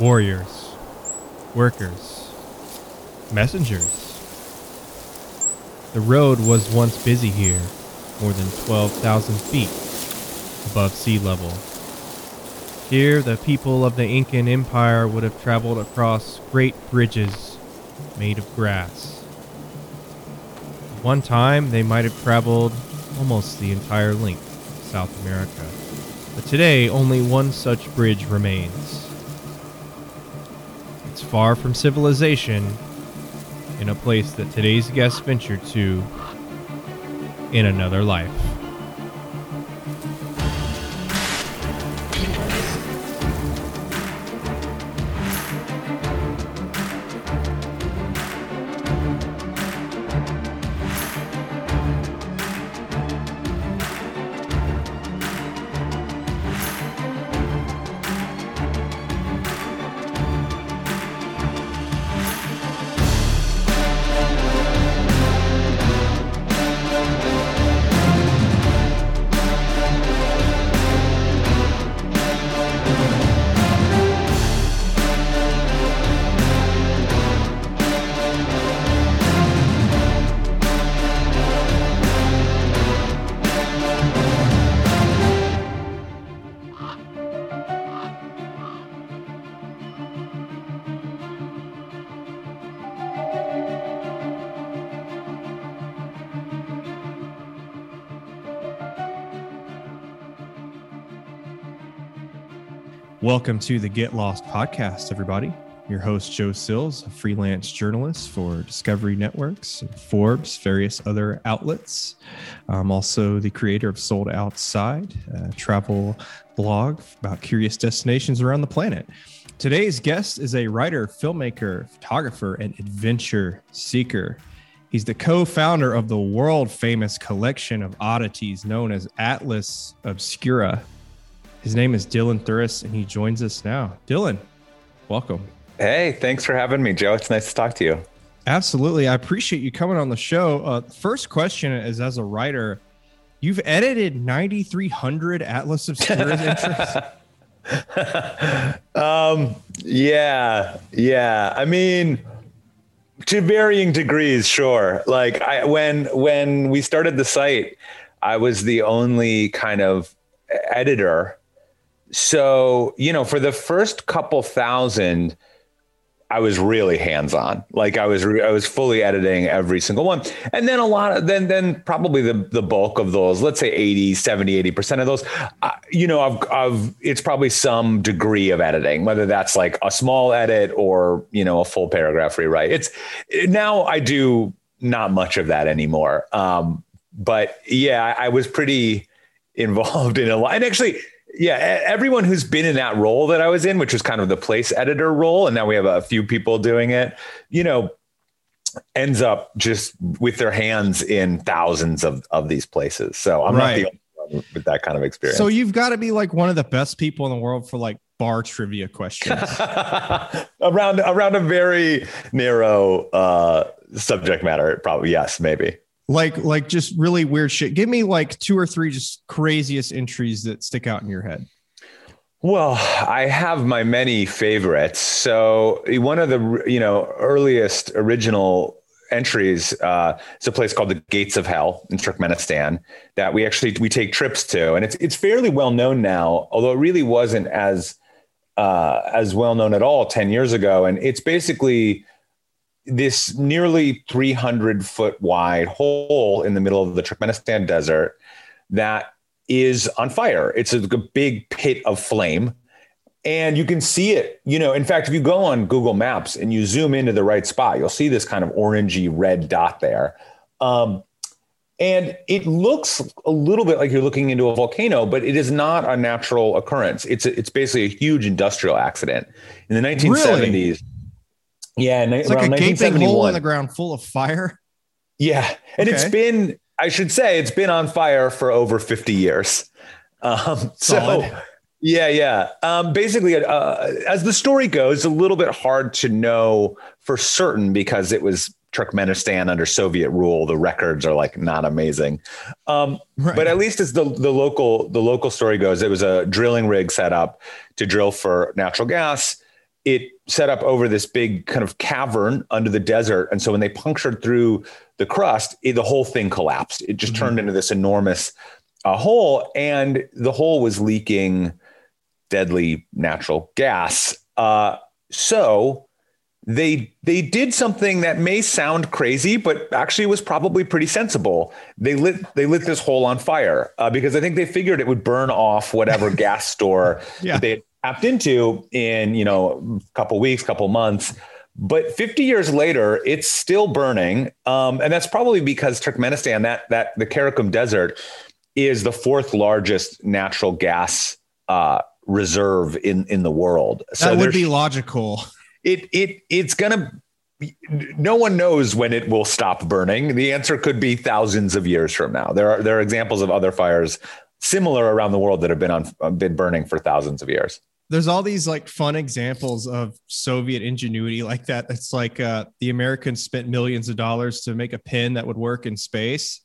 warriors, workers, messengers. The road was once busy here, more than 12,000 feet above sea level. Here, the people of the Incan Empire would have traveled across great bridges made of grass. At one time, they might have traveled almost the entire length of South America. But today, only one such bridge remains. Far from civilization, in a place that today's guests ventured to in another life. Welcome to the Get Lost podcast, everybody. Your host, Joe Sills, a freelance journalist for Discovery Networks, Forbes, various other outlets. I'm also the creator of Sold Outside, a travel blog about curious destinations around the planet. Today's guest is a writer, filmmaker, photographer, and adventure seeker. He's the co founder of the world famous collection of oddities known as Atlas Obscura. His name is Dylan Thuras, and he joins us now. Dylan, welcome. Hey, thanks for having me, Joe. It's nice to talk to you. Absolutely. I appreciate you coming on the show. Uh, first question is as a writer, you've edited 9,300 Atlas Obscura entries. um, yeah, yeah. I mean, to varying degrees, sure. Like I, when when we started the site, I was the only kind of editor so you know for the first couple thousand I was really hands on. Like I was, I was fully editing every single one. And then a lot of, then, then probably the, the bulk of those, let's say 80, 70, 80% of those, uh, you know, I've, I've, it's probably some degree of editing, whether that's like a small edit or, you know, a full paragraph rewrite. It's now I do not much of that anymore. Um, but yeah, I, I was pretty involved in a lot. And actually, yeah, everyone who's been in that role that I was in, which was kind of the place editor role, and now we have a few people doing it, you know, ends up just with their hands in thousands of, of these places. So I'm right. not the only one with that kind of experience. So you've got to be like one of the best people in the world for like bar trivia questions around around a very narrow uh, subject matter. Probably yes, maybe like like just really weird shit. Give me like two or three just craziest entries that stick out in your head. Well i have my many favorites. So one of the you know earliest original entries uh, it's a place called the gates of hell in turkmenistan that we actually we take trips to. And it's it's fairly well known now although it really wasn't as uh, as well known at all 10 years ago. And it's basically this nearly 300 foot wide hole in the middle of the Turkmenistan desert that is on fire. It's a, a big pit of flame. And you can see it, you know. In fact, if you go on Google Maps and you zoom into the right spot, you'll see this kind of orangey red dot there. Um, and it looks a little bit like you're looking into a volcano, but it is not a natural occurrence. It's a, it's basically a huge industrial accident in the 1970s. Really? Yeah, it's like a gaping hole in the ground full of fire. Yeah, and okay. it's been I should say it's been on fire for over 50 years. Um, so yeah, yeah. Um, basically, uh, as the story goes, a little bit hard to know for certain because it was Turkmenistan under Soviet rule. The records are like not amazing, um, right. but at least as the the local the local story goes, it was a drilling rig set up to drill for natural gas it set up over this big kind of cavern under the desert. And so when they punctured through the crust, it, the whole thing collapsed. It just mm-hmm. turned into this enormous uh, hole, and the hole was leaking deadly natural gas. Uh, so they they did something that may sound crazy, but actually was probably pretty sensible. They lit they lit this hole on fire uh, because I think they figured it would burn off whatever gas store yeah. they had tapped into in you know a couple weeks, couple months. But 50 years later, it's still burning, um, and that's probably because Turkmenistan, that that the Karakum Desert, is the fourth largest natural gas uh, reserve in in the world. So that would be logical. It it it's gonna. No one knows when it will stop burning. The answer could be thousands of years from now. There are there are examples of other fires similar around the world that have been on been burning for thousands of years there's all these like fun examples of Soviet ingenuity like that. It's like uh, the Americans spent millions of dollars to make a pen that would work in space,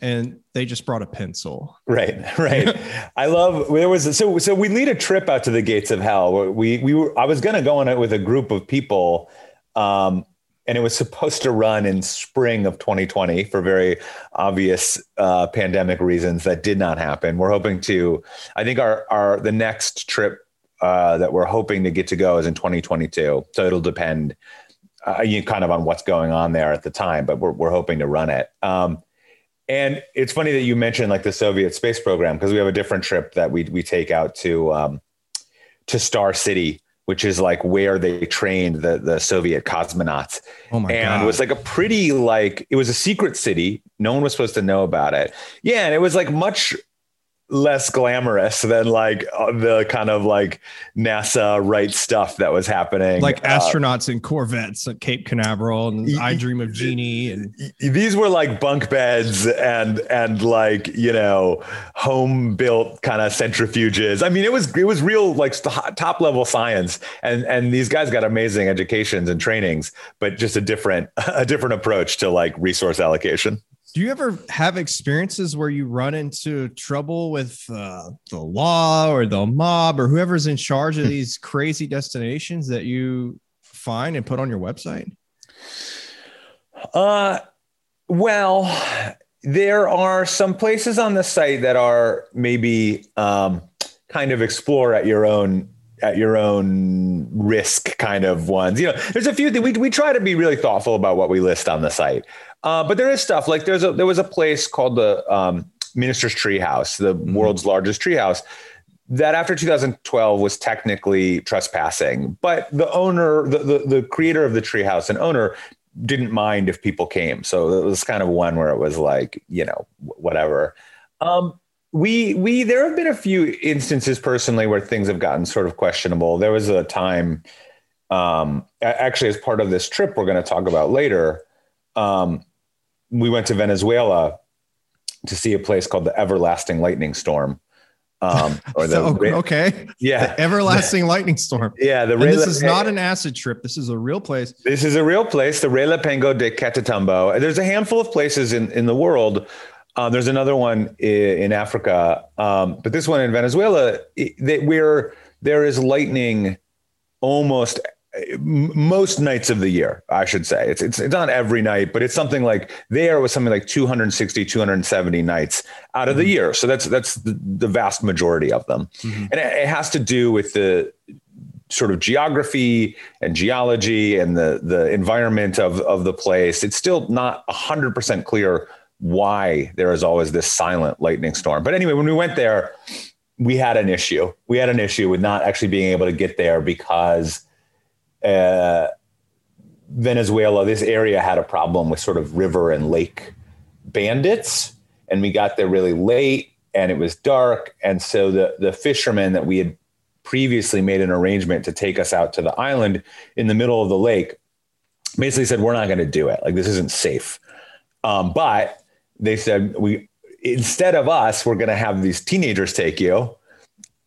and they just brought a pencil. Right, right. I love there was so so we lead a trip out to the gates of hell. We we were I was going to go on it with a group of people. Um, and it was supposed to run in spring of 2020 for very obvious uh, pandemic reasons that did not happen we're hoping to i think our our the next trip uh, that we're hoping to get to go is in 2022. So it'll depend, uh, you kind of on what's going on there at the time, but we're we're hoping to run it. Um, and it's funny that you mentioned like the Soviet space program because we have a different trip that we we take out to um, to Star City, which is like where they trained the the Soviet cosmonauts. Oh my and God. it was like a pretty like it was a secret city. No one was supposed to know about it. Yeah, and it was like much less glamorous than like uh, the kind of like NASA right stuff that was happening. Like uh, astronauts in Corvettes at Cape Canaveral and I Dream of Jeannie And these were like bunk beds and and like you know home built kind of centrifuges. I mean, it was it was real like top level science, and and these guys got amazing educations and trainings, but just a different a different approach to like resource allocation. Do you ever have experiences where you run into trouble with uh, the law or the mob or whoever's in charge of these crazy destinations that you find and put on your website? Uh, well, there are some places on the site that are maybe um, kind of explore at your own at your own risk kind of ones. You know, there's a few that we, we try to be really thoughtful about what we list on the site. Uh, but there is stuff like there's a there was a place called the um, Minister's Treehouse, the mm-hmm. world's largest treehouse, that after 2012 was technically trespassing. But the owner, the, the, the creator of the treehouse and owner didn't mind if people came. So it was kind of one where it was like, you know, whatever. Um, we we there have been a few instances personally where things have gotten sort of questionable. There was a time, um, actually, as part of this trip, we're going to talk about later. Um, we went to Venezuela to see a place called the Everlasting Lightning Storm. Um, or the okay, yeah, the Everlasting Lightning Storm. Yeah, the this is not an acid trip. This is a real place. This is a real place, the Relampago de Catatumbo. There's a handful of places in in the world. Um, there's another one in, in Africa, um, but this one in Venezuela, it, where there is lightning almost most nights of the year, I should say. It's, it's, it's not every night, but it's something like there was something like 260, 270 nights out of mm-hmm. the year. So that's, that's the, the vast majority of them. Mm-hmm. And it, it has to do with the sort of geography and geology and the, the environment of, of the place. It's still not hundred percent clear why there is always this silent lightning storm. But anyway, when we went there, we had an issue. We had an issue with not actually being able to get there because uh, Venezuela, this area had a problem with sort of river and lake bandits. And we got there really late and it was dark. And so the, the fishermen that we had previously made an arrangement to take us out to the island in the middle of the lake basically said, We're not going to do it. Like, this isn't safe. Um, but they said, We, instead of us, we're going to have these teenagers take you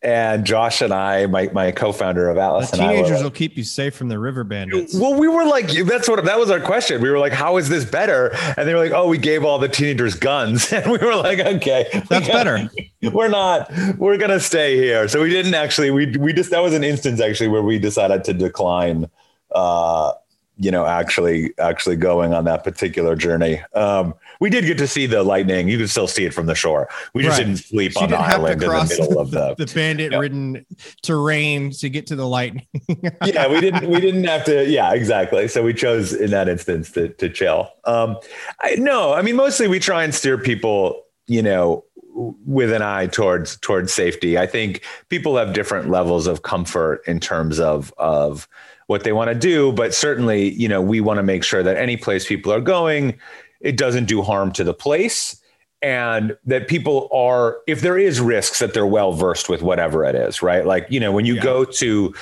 and Josh and I, my, my co-founder of Atlas, the teenagers will keep you safe from the river bandits. Well, we were like, that's what that was our question. We were like, how is this better? And they were like, oh, we gave all the teenagers guns, and we were like, okay, that's better. we're not we're gonna stay here so we didn't actually we we just that was an instance actually where we decided to decline uh you know actually actually going on that particular journey um we did get to see the lightning. You could still see it from the shore. We just right. didn't sleep she on didn't the island in the middle of the the bandit ridden terrain to get to the lightning. Yeah we didn't we didn't have to yeah exactly. So we chose in that instance to to chill. Um i no i mean mostly we try and steer people you know with an eye towards towards safety. I think people have different levels of comfort in terms of of what they want to do, but certainly, you know, we want to make sure that any place people are going, it doesn't do harm to the place and that people are if there is risks that they're well versed with whatever it is, right? Like, you know, when you yeah. go to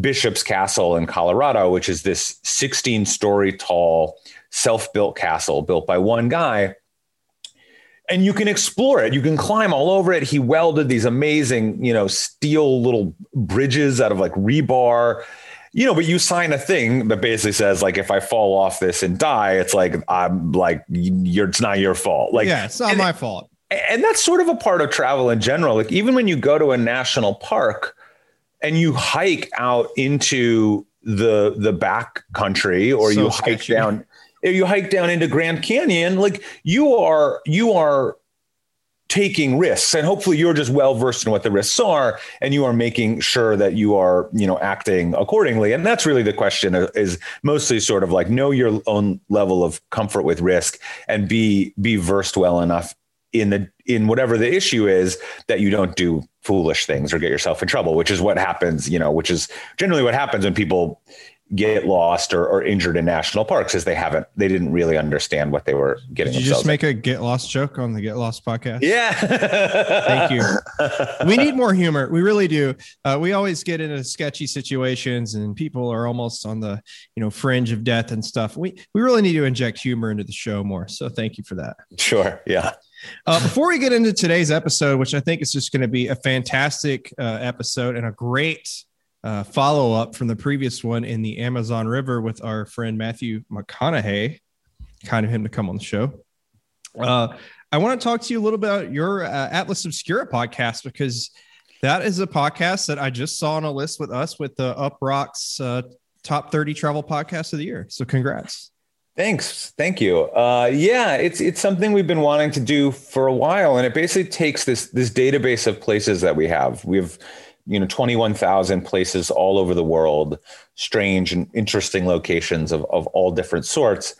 Bishop's Castle in Colorado, which is this 16 story tall self-built castle built by one guy, and you can explore it. You can climb all over it. He welded these amazing, you know, steel little bridges out of like rebar. You know, but you sign a thing that basically says like, if I fall off this and die, it's like I'm like you're. It's not your fault. Like, yeah, it's not my fault. And that's sort of a part of travel in general. Like, even when you go to a national park and you hike out into the the back country, or so you sketchy. hike down you hike down into Grand Canyon, like you are, you are taking risks. And hopefully you're just well versed in what the risks are and you are making sure that you are you know acting accordingly. And that's really the question uh, is mostly sort of like know your own level of comfort with risk and be be versed well enough in the in whatever the issue is that you don't do foolish things or get yourself in trouble which is what happens you know which is generally what happens when people get lost or, or injured in national parks is they haven't they didn't really understand what they were getting. Did you just make in. a get lost joke on the Get Lost podcast? Yeah. Thank you. We need more humor. We really do. Uh, we always get into sketchy situations and people are almost on the you know fringe of death and stuff. We we really need to inject humor into the show more. So thank you for that. Sure. Yeah. Uh, before we get into today's episode, which I think is just going to be a fantastic uh, episode and a great uh, follow up from the previous one in the Amazon River with our friend Matthew McConaughey, kind of him to come on the show. Uh, I want to talk to you a little bit about your uh, Atlas Obscura podcast because that is a podcast that I just saw on a list with us with the Uproxx uh, top 30 travel podcast of the year. So congrats. Thanks. Thank you. Uh, yeah, it's it's something we've been wanting to do for a while, and it basically takes this this database of places that we have. We've you know 21,000 places all over the world, strange and interesting locations of, of all different sorts.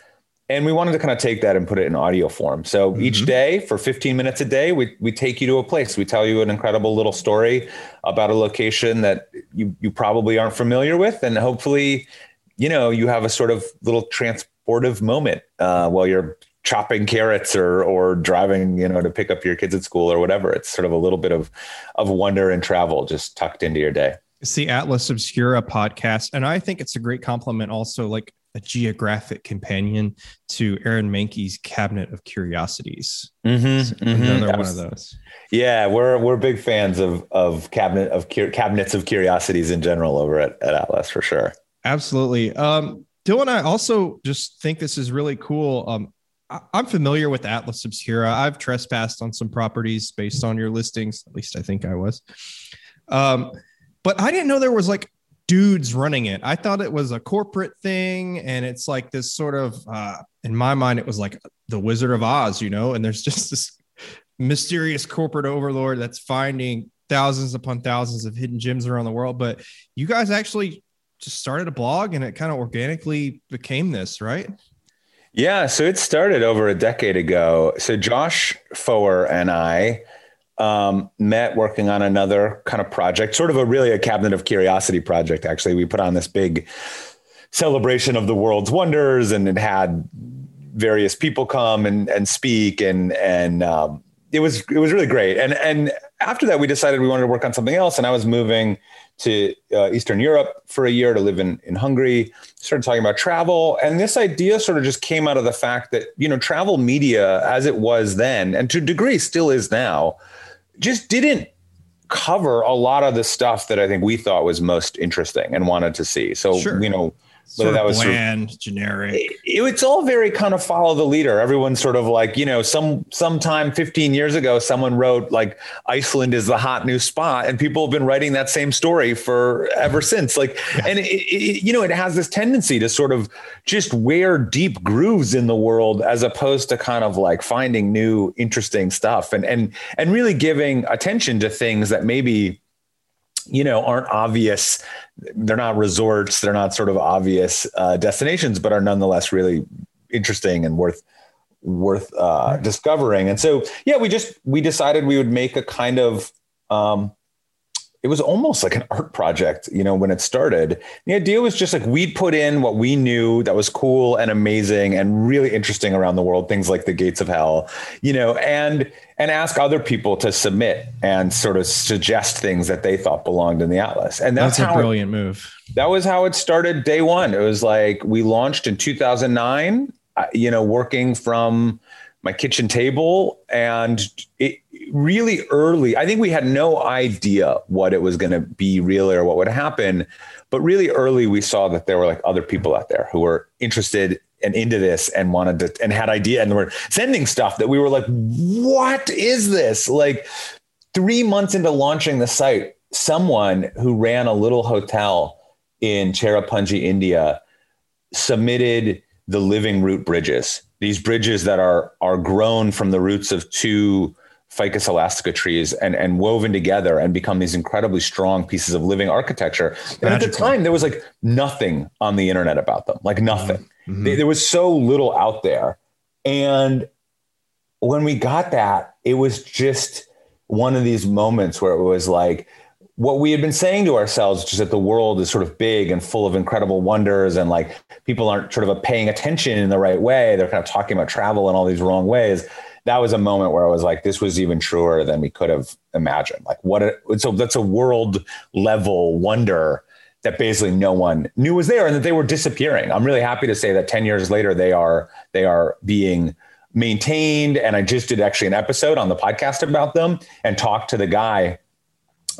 And we wanted to kind of take that and put it in audio form. So mm-hmm. each day for 15 minutes a day, we, we take you to a place. We tell you an incredible little story about a location that you, you probably aren't familiar with. And hopefully, you know, you have a sort of little transportive moment uh, while you're chopping carrots or or driving you know to pick up your kids at school or whatever. It's sort of a little bit of of wonder and travel just tucked into your day. It's the atlas obscura podcast and i think it's a great compliment also like a geographic companion to aaron Mahnke's cabinet of curiosities. Mm-hmm, so mm-hmm. another one of those. Yeah we're we're big fans of of cabinet of cabinets of curiosities in general over at, at atlas for sure. Absolutely. Um Dylan, I also just think this is really cool. Um, I'm familiar with Atlas Obscura. I've trespassed on some properties based on your listings. At least I think I was. Um, but I didn't know there was like dudes running it. I thought it was a corporate thing, and it's like this sort of. Uh, in my mind, it was like the Wizard of Oz, you know. And there's just this mysterious corporate overlord that's finding thousands upon thousands of hidden gems around the world. But you guys actually just started a blog, and it kind of organically became this, right? Yeah, so it started over a decade ago. So Josh Foer and I um, met working on another kind of project, sort of a really a cabinet of curiosity project. Actually, we put on this big celebration of the world's wonders, and it had various people come and and speak, and and um, it was it was really great. And and after that, we decided we wanted to work on something else, and I was moving to uh, Eastern Europe for a year to live in, in Hungary, started talking about travel. And this idea sort of just came out of the fact that, you know, travel media as it was then, and to a degree still is now, just didn't cover a lot of the stuff that I think we thought was most interesting and wanted to see. So, sure. you know, sort that was bland, sort of, generic. It, it's all very kind of follow the leader. Everyone's sort of like, you know, some sometime 15 years ago, someone wrote like Iceland is the hot new spot, and people have been writing that same story for ever since. Like, yeah. and it, it, you know, it has this tendency to sort of just wear deep grooves in the world as opposed to kind of like finding new interesting stuff and and and really giving attention to things that maybe you know aren't obvious. They're not resorts. They're not sort of obvious uh, destinations but are nonetheless really interesting and worth worth uh, discovering. And so yeah we just we decided we would make a kind of um, it was almost like an art project, you know, when it started. The idea was just like we'd put in what we knew that was cool and amazing and really interesting around the world, things like the gates of hell, you know, and and ask other people to submit and sort of suggest things that they thought belonged in the atlas. And that's, that's a brilliant it, move. That was how it started day one. It was like we launched in 2009, uh, you know, working from my kitchen table and it really early i think we had no idea what it was going to be really or what would happen but really early we saw that there were like other people out there who were interested and into this and wanted to and had idea and were sending stuff that we were like what is this? Like 3 months into launching the site someone who ran a little hotel in Cherrapunji India submitted the living root bridges these bridges that are are grown from the roots of two ficus elastica trees and and woven together and become these incredibly strong pieces of living architecture. And at the time, there was like nothing on the internet about them, like nothing. Mm-hmm. mm-hmm. There was so little out there, and when we got that, it was just one of these moments where it was like what we had been saying to ourselves just that the world is sort of big and full of incredible wonders and like people aren't sort of paying attention in the right way they're kind of talking about travel in all these wrong ways that was a moment where i was like this was even truer than we could have imagined. Like what a, so that's a world level wonder that basically no one knew was there and that they were disappearing. I'm really happy to say that 10 years later they are they are being maintained. And i just did actually an episode on the podcast about them and talked to the guy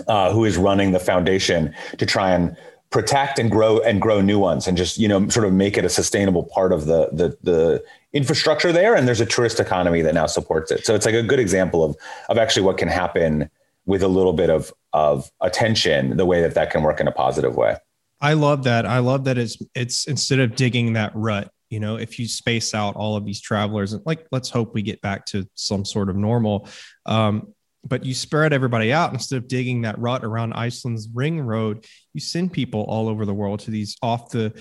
uh, who is running the foundation to try and protect and grow and grow new ones and just you know sort of make it a sustainable part of the the the infrastructure there and there's a tourist economy that now supports it so it's like a good example of of actually what can happen with a little bit of of attention the way that that can work in a positive way i love that i love that it's it's instead of digging that rut you know if you space out all of these travelers and like let's hope we get back to some sort of normal um, but you spread everybody out instead of digging that rut around Iceland's ring road. You send people all over the world to these off the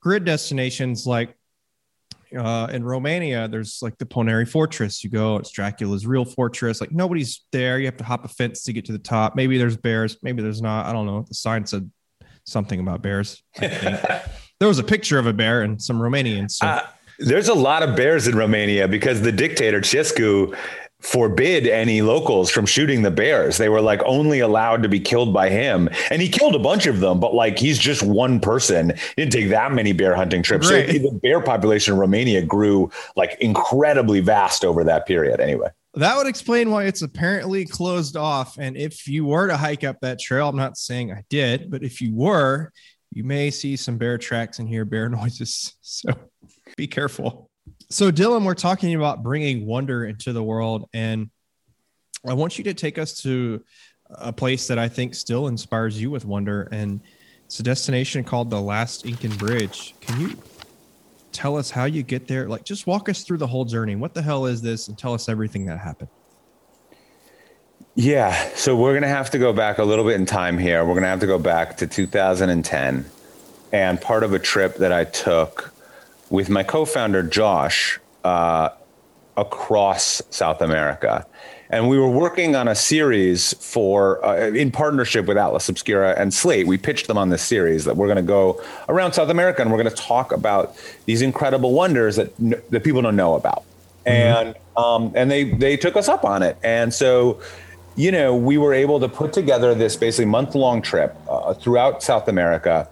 grid destinations like uh, in Romania, there's like the Poenari Fortress. You go, it's Dracula's real fortress. Like nobody's there. You have to hop a fence to get to the top. Maybe there's bears. Maybe there's not. I don't know. The sign said something about bears. there was a picture of a bear and some Romanians. So. Uh, there's a lot of bears in Romania because the dictator Ceausescu forbid any locals from shooting the bears. They were like only allowed to be killed by him. And he killed a bunch of them, but like he's just one person. He didn't take that many bear hunting trips. Right. So the bear population in Romania grew like incredibly vast over that period anyway. That would explain why it's apparently closed off. And if you were to hike up that trail, I'm not saying I did, but if you were, you may see some bear tracks and hear bear noises. So be careful. So, Dylan, we're talking about bringing wonder into the world, and I want you to take us to a place that I think still inspires you with wonder, and it's a destination called the Last Incan Bridge. Can you tell us how you get there? Like, just walk us through the whole journey. What the hell is this? And tell us everything that happened. Yeah, so we're gonna have to go back a little bit in time here. We're gonna have to go back to 2010, and part of a trip that I took with my co-founder Josh uh, across South America, and we were working on a series for uh, in partnership with Atlas Obscura and Slate. We pitched them on this series that we're going to go around South America and we're going to talk about these incredible wonders that that people don't know about, mm-hmm. and um, and they they took us up on it, and so. You know, we were able to put together this basically month long trip uh, throughout South America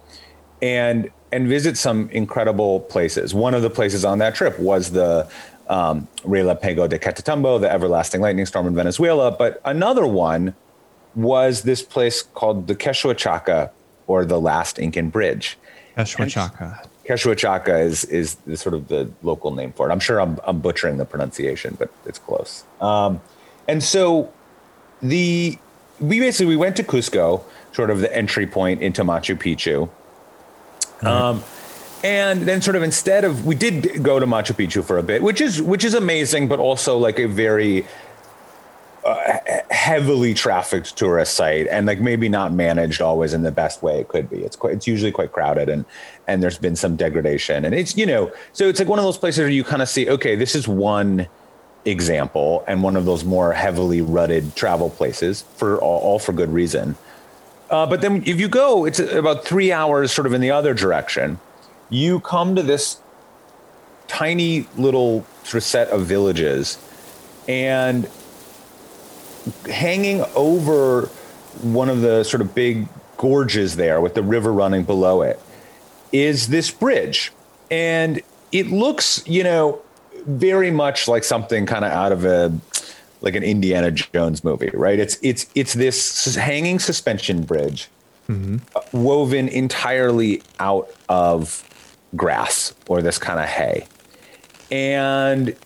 and and visit some incredible places. One of the places on that trip was the um, Relampago de Catatumbo, the everlasting lightning storm in Venezuela. But another one was this place called the Quechua Chaca or the Last Incan Bridge. Quechua Chaca. Quechuachaca is is the, sort of the local name for it. I'm sure I'm I'm butchering the pronunciation, but it's close. Um, and so the we basically we went to Cusco, sort of the entry point into Machu Picchu. Mm-hmm. Um, and then sort of instead of we did go to Machu Picchu for a bit, which is which is amazing, but also like a very uh, heavily trafficked tourist site and like maybe not managed always in the best way it could be. It's quite, it's usually quite crowded and, and there's been some degradation and it's, you know, so it's like one of those places where you kind of see, okay, this is one example and one of those more heavily rutted travel places for all, all for good reason. Uh, but then if you go, it's about three hours sort of in the other direction. You come to this tiny little sort of set of villages and hanging over one of the sort of big gorges there with the river running below it is this bridge. And it looks, you know, very much like something kind of out of a like an Indiana Jones movie, right? It's it's it's this hanging suspension bridge mm-hmm. woven entirely out of grass or this kind of hay. And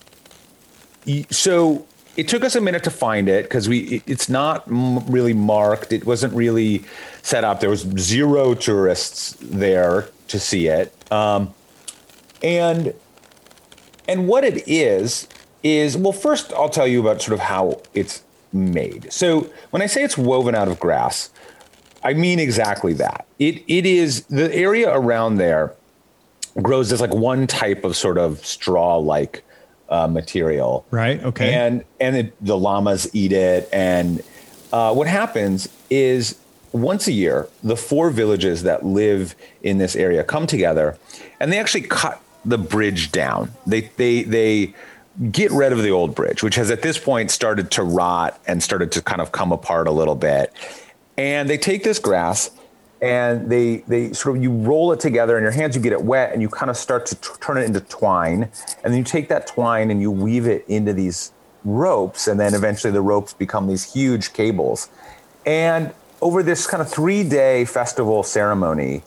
so it took us a minute to find it because we it, it's not m- really marked. It wasn't really set up. There was zero tourists there to see it. Um, and and what it is is well, first I'll tell you about sort of how it's made. So when I say it's woven out of grass, I mean exactly that. It it is the area around there grows as like one type of sort of straw like uh, material. Right. Okay. And and it, the llamas eat it. And uh, what happens is once a year, the four villages that live in this area come together, and they actually cut the bridge down. They they they get rid of the old bridge, which has at this point started to rot and started to kind of come apart a little bit. And they take this grass and they they sort of you roll it together in your hands you get it wet and you kind of start to t- turn it into twine and then you take that twine and you weave it into these ropes and then eventually the ropes become these huge cables and over this kind of three day festival ceremony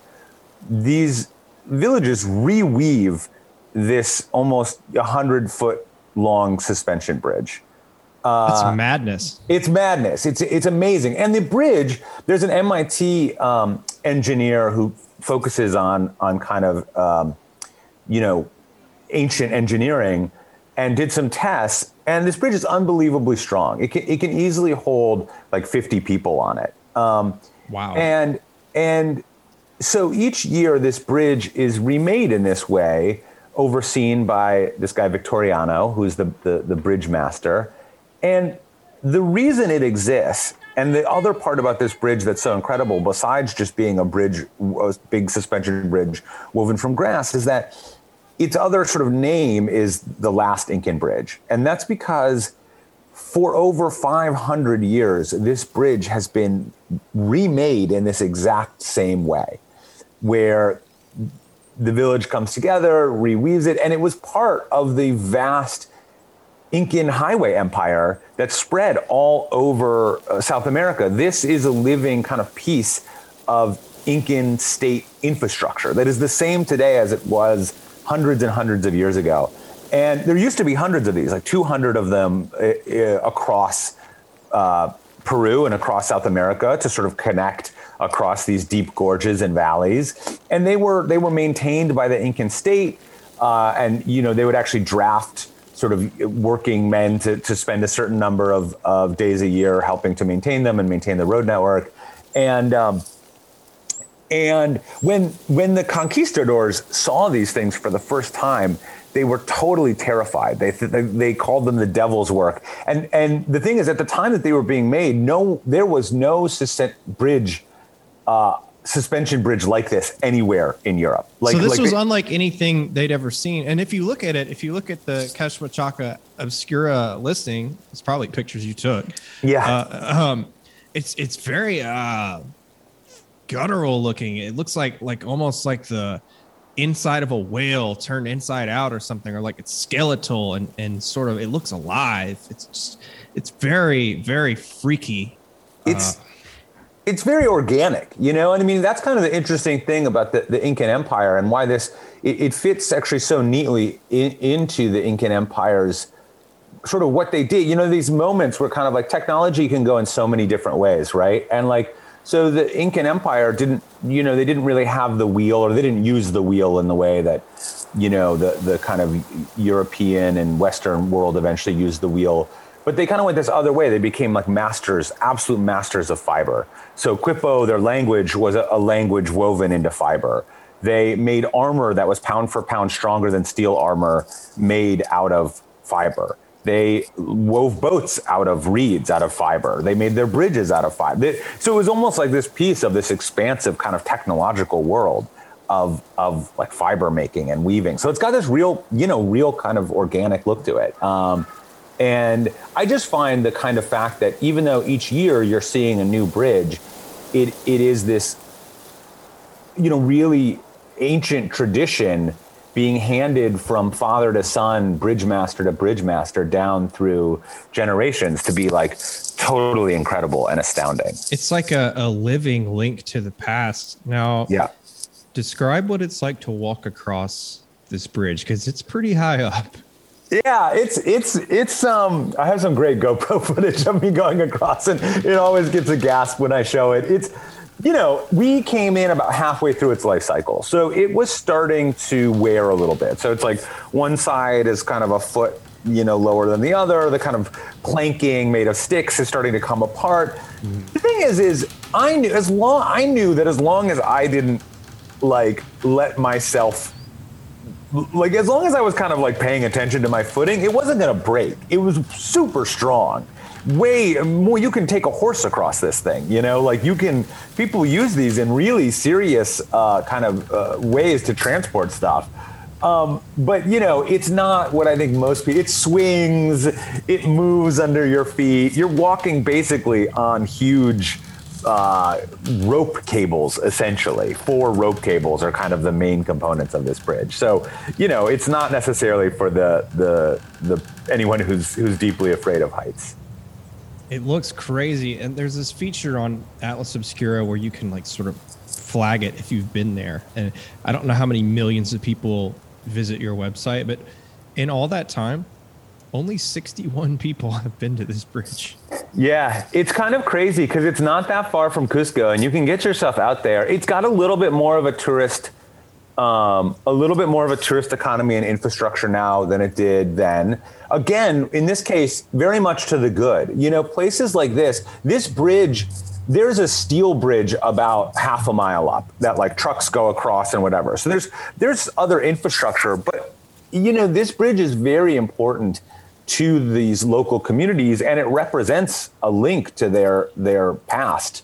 these villages reweave this almost 100 foot long suspension bridge that's uh, madness. It's madness. It's it's amazing. And the bridge, there's an MIT um, engineer who focuses on on kind of um, you know ancient engineering and did some tests. And this bridge is unbelievably strong. It can it can easily hold like 50 people on it. Um, wow. And and so each year this bridge is remade in this way, overseen by this guy Victoriano, who's the the, the bridge master and the reason it exists, and the other part about this bridge that's so incredible, besides just being a bridge, a big suspension bridge woven from grass, is that its other sort of name is the last Incan bridge. And that's because for over 500 years, this bridge has been remade in this exact same way, where the village comes together, reweaves it, and it was part of the vast Incan highway empire that spread all over uh, South America. This is a living kind of piece of Incan state infrastructure that is the same today as it was hundreds and hundreds of years ago. And there used to be hundreds of these, like 200 of them uh, uh, across uh, Peru and across South America to sort of connect across these deep gorges and valleys. And they were they were maintained by the Incan state, uh, and you know they would actually draft sort of working men to, to spend a certain number of, of days a year helping to maintain them and maintain the road network. And um, and when when the conquistadors saw these things for the first time, they were totally terrified. They, they, they called them the devil's work. And and the thing is, at the time that they were being made, no, there was no bridge uh, suspension bridge like this anywhere in Europe. Like, so this like was they, unlike anything they'd ever seen. And if you look at it, if you look at the Quechuachaca Obscura listing, it's probably pictures you took. Yeah. Uh, um, it's it's very uh, guttural looking. It looks like like almost like the inside of a whale turned inside out or something, or like it's skeletal and and sort of it looks alive. It's just it's very very freaky. It's uh, it's very organic, you know. And I mean, that's kind of the interesting thing about the, the Incan Empire and why this it, it fits actually so neatly in, into the Incan Empire's sort of what they did. You know, these moments where kind of like technology can go in so many different ways, right? And like so the Incan Empire didn't, you know, they didn't really have the wheel or they didn't use the wheel in the way that, you know, the, the kind of European and Western world eventually used the wheel. But they kind of went this other way. They became like masters, absolute masters of fiber. So Quipu, their language was a, a language woven into fiber. They made armor that was pound for pound stronger than steel armor made out of fiber. They wove boats out of reeds, out of fiber. They made their bridges out of fiber. They, so it was almost like this piece of this expansive kind of technological world of of like fiber making and weaving. So it's got this real, you know, real kind of organic look to it. Um, and I just find the kind of fact that even though each year you're seeing a new bridge, it it is this, you know, really ancient tradition being handed from father to son, bridge master to bridge master down through generations to be like totally incredible and astounding. It's like a, a living link to the past. Now, yeah. Describe what it's like to walk across this bridge because it's pretty high up. Yeah, it's it's it's um I have some great GoPro footage of me going across and it always gets a gasp when I show it. It's you know, we came in about halfway through its life cycle. So it was starting to wear a little bit. So it's like one side is kind of a foot, you know, lower than the other. The kind of planking made of sticks is starting to come apart. Mm-hmm. The thing is, is I knew as long I knew that as long as I didn't like let myself like as long as I was kind of like paying attention to my footing, it wasn't going to break. It was super strong. Way more you can take a horse across this thing you know? Like you can people use these in really serious uh, kind of uh, ways to transport stuff. Um, but you know it's not what i think most people it swings it moves under your feet. You're walking basically on huge uh, rope cables essentially. Four rope cables are kind of the main components of this bridge. So you know it's not necessarily for the the the anyone who's who's deeply afraid of heights. It looks crazy, and there's this feature on Atlas Obscura where you can like sort of flag it if you've been there. And I don't know how many millions of people visit your website, but in all that time, only 61 people have been to this bridge. Yeah, it's kind of crazy because it's not that far from Cusco and you can get yourself out there. It's got a little bit more of a tourist um, a little bit more of a tourist economy and infrastructure now than it did then. Again, in this case, very much to the good. You know, places like this, this bridge, there's a steel bridge about half a mile up that like trucks go across and whatever. So there's there's other infrastructure, but you know, this bridge is very important to these local communities and it represents a link to their their past.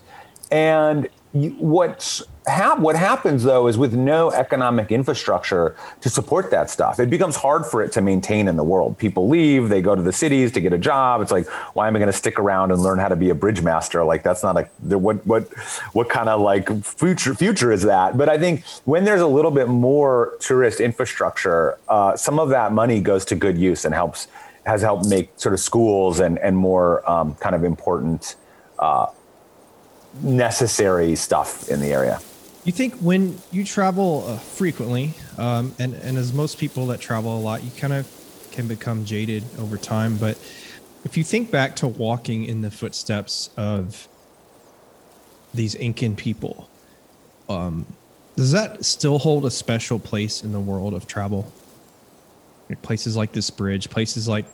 And what's hap- what happens though is with no economic infrastructure to support that stuff, it becomes hard for it to maintain in the world. People leave, they go to the cities to get a job. It's like, why am I going to stick around and learn how to be a bridge master? Like that's not like what what what kind of like future future is that? But I think when there's a little bit more tourist infrastructure, uh, some of that money goes to good use and helps has helped make sort of schools and and more um, kind of important. Uh, necessary stuff in the area. You think when you travel uh, frequently, um, and and as most people that travel a lot, you kind of can become jaded over time. But if you think back to walking in the footsteps of these Incan people, um, does that still hold a special place in the world of travel? Places like this bridge, places like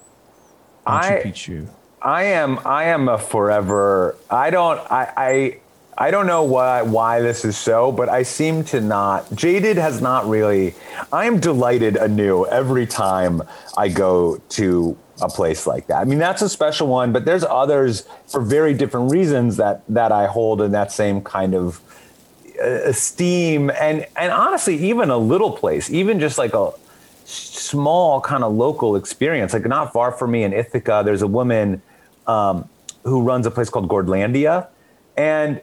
Machu Picchu. I am I am a forever. I don't I I I don't know why why this is so, but I seem to not. Jaded has not really. I am delighted anew every time I go to a place like that. I mean, that's a special one, but there's others for very different reasons that that I hold in that same kind of uh, esteem and and honestly, even a little place, even just like a small kind of local experience, like not far from me in Ithaca, there's a woman um, who runs a place called Gourdlandia. And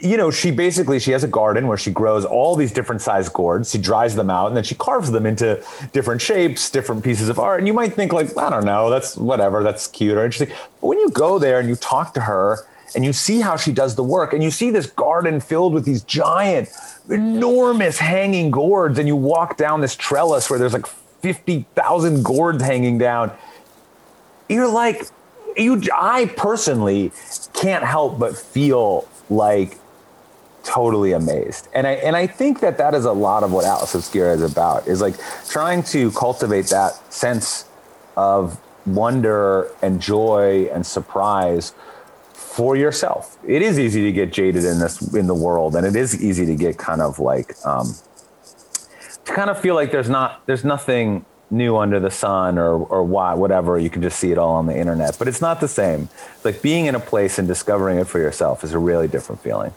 you know, she basically she has a garden where she grows all these different size gourds. She dries them out and then she carves them into different shapes, different pieces of art. And you might think like, I don't know, that's whatever, that's cute or interesting. But when you go there and you talk to her, and you see how she does the work and you see this garden filled with these giant enormous hanging gourds and you walk down this trellis where there's like 50,000 gourds hanging down. You're like you I personally can't help but feel like totally amazed. And I and I think that that is a lot of what Atlas Obscura is about is like trying to cultivate that sense of wonder and joy and surprise for yourself. It is easy to get jaded in this in the world, and it is easy to get kind of like um, to kind of feel like there's not there's nothing new under the sun or or why whatever. You can just see it all on the internet but it's not the same. Like being in a place and discovering it for yourself is a really different feeling.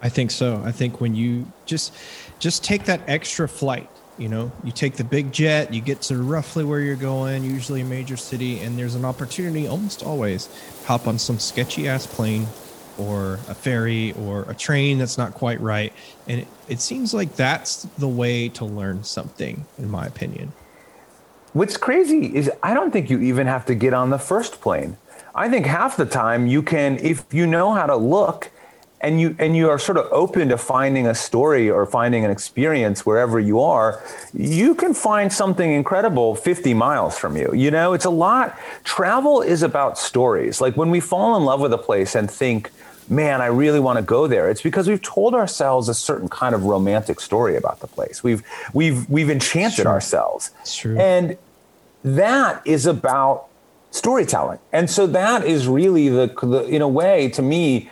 I think so. I think when you just just take that extra flight you know you take the big jet you get to roughly where you're going usually a major city and there's an opportunity almost always hop on some sketchy ass plane or a ferry or a train that's not quite right. And it, it seems like that's the way to learn something in my opinion. What's crazy is i don't think you even have to get on the first plane. I think half the time you can if you know how to look and you and you are sort of open to finding a story or finding an experience wherever you are you can find something incredible 50 miles from you you know? It's a lot. Travel is about stories. Like when we fall in love with a place and think man i really want to go there it's because we've told ourselves a certain kind of romantic story about the place. We've we've we've enchanted ourselves. And that is about storytelling. And so that is really the, the in a way to me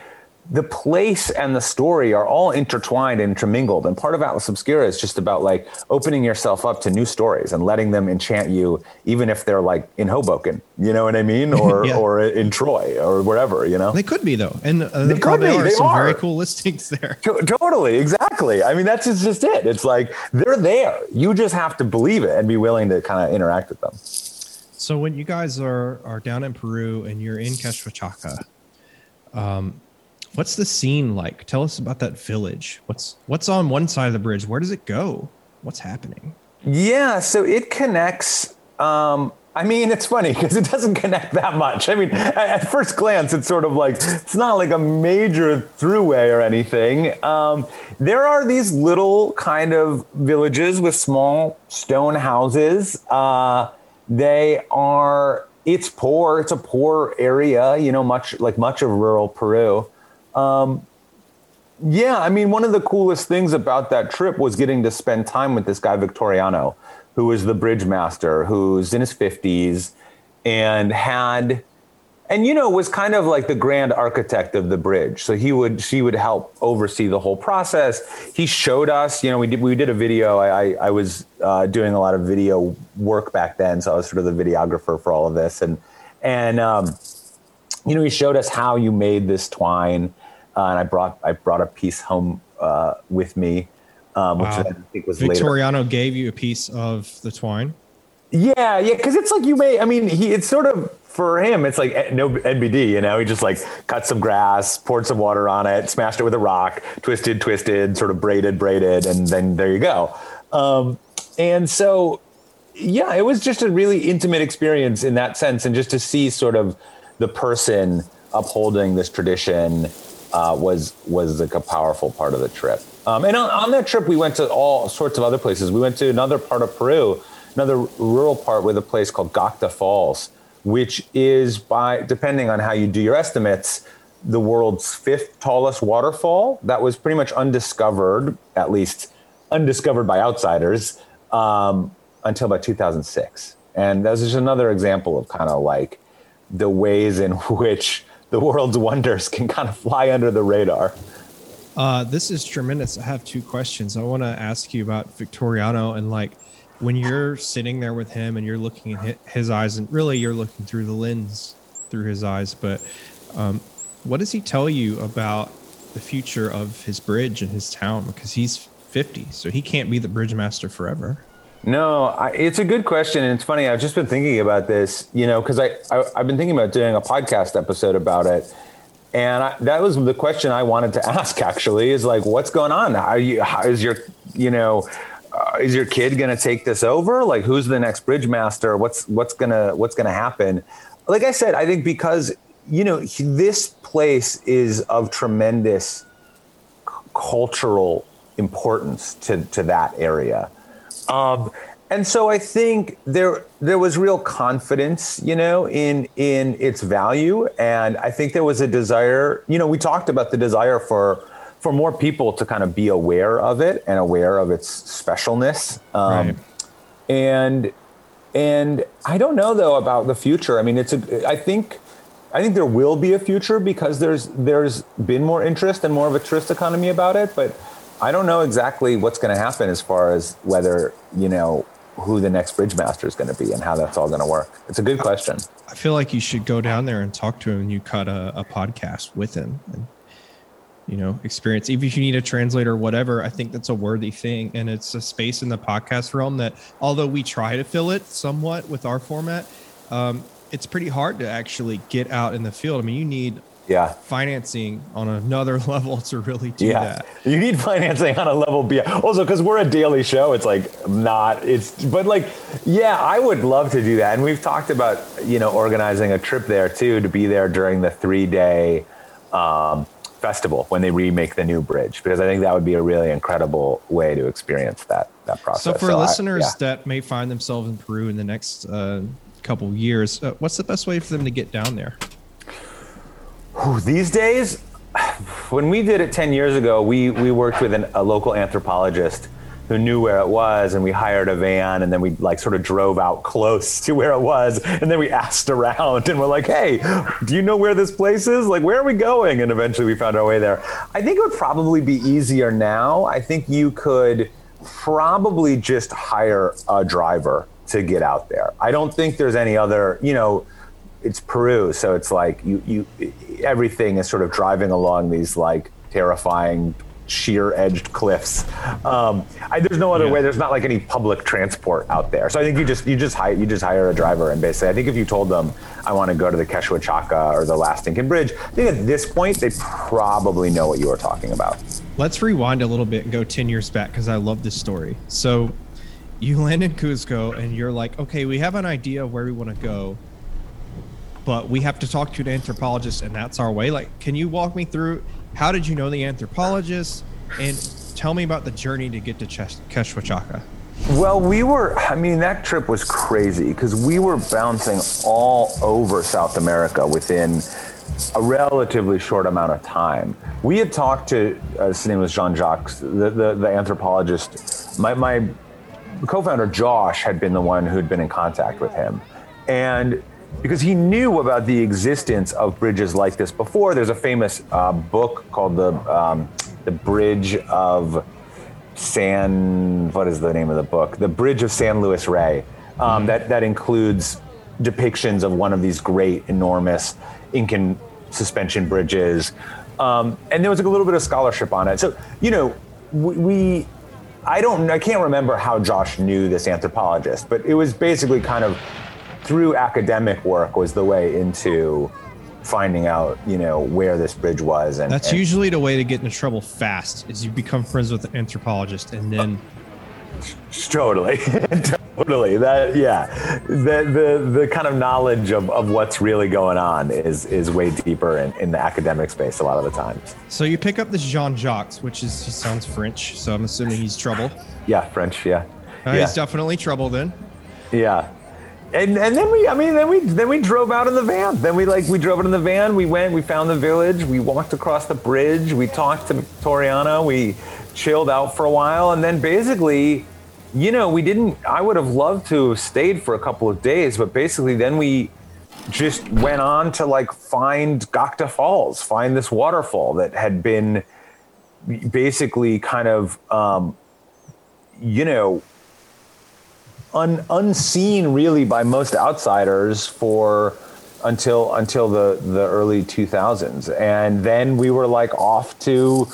the place and the story are all intertwined and intermingled. And part of Atlas Obscura is just about like opening yourself up to new stories and letting them enchant you, even if they're like in Hoboken, you know what I mean? Or, yeah. or in Troy or wherever, you know? They could be though. And uh, they probably are they some are. very cool listings there. totally. Exactly. I mean, that's just it. It's like they're there. You just have to believe it and be willing to kind of interact with them. So when you guys are, are down in Peru and you're in Q'eswachaka, um, What's the scene like? Tell us about that village. What's what's on one side of the bridge? Where does it go? What's happening? Yeah, so it connects. Um, I mean, it's funny because it doesn't connect that much. I mean, at first glance, it's sort of like it's not like a major throughway or anything. Um, there are these little kind of villages with small stone houses. Uh, they are. It's poor. It's a poor area. You know, much like much of rural Peru. Um, yeah, I mean, one of the coolest things about that trip was getting to spend time with this guy Victoriano, who is the bridge master, who's in his fifties, and had, and you know, was kind of like the grand architect of the bridge. So he would, she would help oversee the whole process. He showed us, you know, we did we did a video. I I, I was uh, doing a lot of video work back then, so I was sort of the videographer for all of this, and and um, you know, he showed us how you made this twine uh, and I brought I brought a piece home uh, with me, um, which wow. I think was Victoriano later. gave you a piece of the twine. Yeah, yeah, because it's like you may. I mean, he it's sort of for him. It's like eh, no NBD. You know, he just like cut some grass, poured some water on it, smashed it with a rock, twisted, twisted, sort of braided, braided, and then there you go. Um, and so, yeah, it was just a really intimate experience in that sense, and just to see sort of the person upholding this tradition uh, was was like a powerful part of the trip. Um, and on, on, that trip, we went to all sorts of other places. We went to another part of Peru, another rural part with a place called Gocta Falls, which is by depending on how you do your estimates, the world's fifth tallest waterfall. That was pretty much undiscovered, at least undiscovered by outsiders, um, until about 2006. And that's just another example of kind of like the ways in which the world's wonders can kind of fly under the radar. Uh, this is tremendous. I have two questions. I want to ask you about Victoriano and like when you're sitting there with him and you're looking at his eyes, and really you're looking through the lens through his eyes. But um, what does he tell you about the future of his bridge and his town? Because he's 50, so he can't be the bridge master forever. No, I, it's a good question, and it's funny. I've just been thinking about this, you know, because I, I have been thinking about doing a podcast episode about it, and I, that was the question I wanted to ask. Actually, is like, what's going on? How you? How is your, you know, uh, is your kid going to take this over? Like, who's the next bridge master? What's what's gonna what's gonna happen? Like I said, I think because you know, this place is of tremendous cultural importance to, to that area. Um, and so I think there there was real confidence, you know, in in its value, and I think there was a desire. You know, we talked about the desire for for more people to kind of be aware of it and aware of its specialness. Um, right. And and I don't know though about the future. I mean, it's a. I think I think there will be a future because there's there's been more interest and more of a tourist economy about it, but I don't know exactly what's going to happen as far as whether you know who the next bridge master is going to be and how that's all going to work. It's a good question. I feel like you should go down there and talk to him and you cut a, a podcast with him and you know experience even if you need a translator or whatever i think that's a worthy thing and it's a space in the podcast realm that although we try to fill it somewhat with our format um, it's pretty hard to actually get out in the field i mean you need yeah. Financing on another level to really do yeah. that. You need financing on a level b. Also because we're a daily show it's like not it's but like yeah i would love to do that. And we've talked about you know organizing a trip there too to be there during the three day um, festival when they remake the new bridge because i think that would be a really incredible way to experience that that process. So for so listeners I, yeah. that may find themselves in peru in the next uh, couple years uh, what's the best way for them to get down there these days, when we did it 10 years ago, we, we worked with an, a local anthropologist who knew where it was and we hired a van and then we like sort of drove out close to where it was and then we asked around and we're like hey do you know where this place is? Like where are we going? And eventually we found our way there. I think it would probably be easier now. I think you could probably just hire a driver to get out there. I don't think there's any other you know it's Peru, so it's like you you everything is sort of driving along these like terrifying sheer edged cliffs. Um, I, there's no other yeah. way. There's not like any public transport out there. So I think you just you just hire you just hire a driver and basically I think if you told them I want to go to the Quechua or the Last Incan Bridge, I think at this point they probably know what you are talking about. Let's rewind a little bit and go 10 years back because I love this story. So you land in Cuzco and you're like, okay, we have an idea of where we want to go but we have to talk to an anthropologist and that's our way like can you walk me through how did you know the anthropologist and tell me about the journey to get to Quechua well, we were, I mean, that trip was crazy because we were bouncing all over South America within a relatively short amount of time. We had talked to, uh, his name was Jean Jacques, the, the, the anthropologist. My, my co founder, Josh, had been the one who'd been in contact with him. And because he knew about the existence of bridges like this before. There's a famous uh, book called the um, the Bridge of San. What is the name of the book? The Bridge of San Luis Rey. Um, mm-hmm. That that includes depictions of one of these great, enormous Incan suspension bridges. Um, and there was like a little bit of scholarship on it. So you know, we, we I don't I can't remember how Josh knew this anthropologist, but it was basically kind of through academic work was the way into finding out, you know, where this bridge was. And that's and, usually the way to get into trouble fast is you become friends with an anthropologist and then. Totally, totally. That yeah, the the the kind of knowledge of, of what's really going on is is way deeper in, in the academic space a lot of the times. So you pick up this Jean Jacques, which is he sounds French, so I'm assuming he's trouble. Yeah, French. Yeah, uh, yeah. he's definitely trouble then. Yeah, and and then we I mean then we then we drove out in the van. Then we like we drove it in the van. We went. We found the village. We walked across the bridge. We talked to Toriana. We chilled out for a while, and then basically, you know, we didn't. I would have loved to have stayed for a couple of days, but basically then we just went on to like find Gocta Falls, find this waterfall that had been basically kind of um, you know un, unseen really by most outsiders for until until the the early 2000s and then we were like off to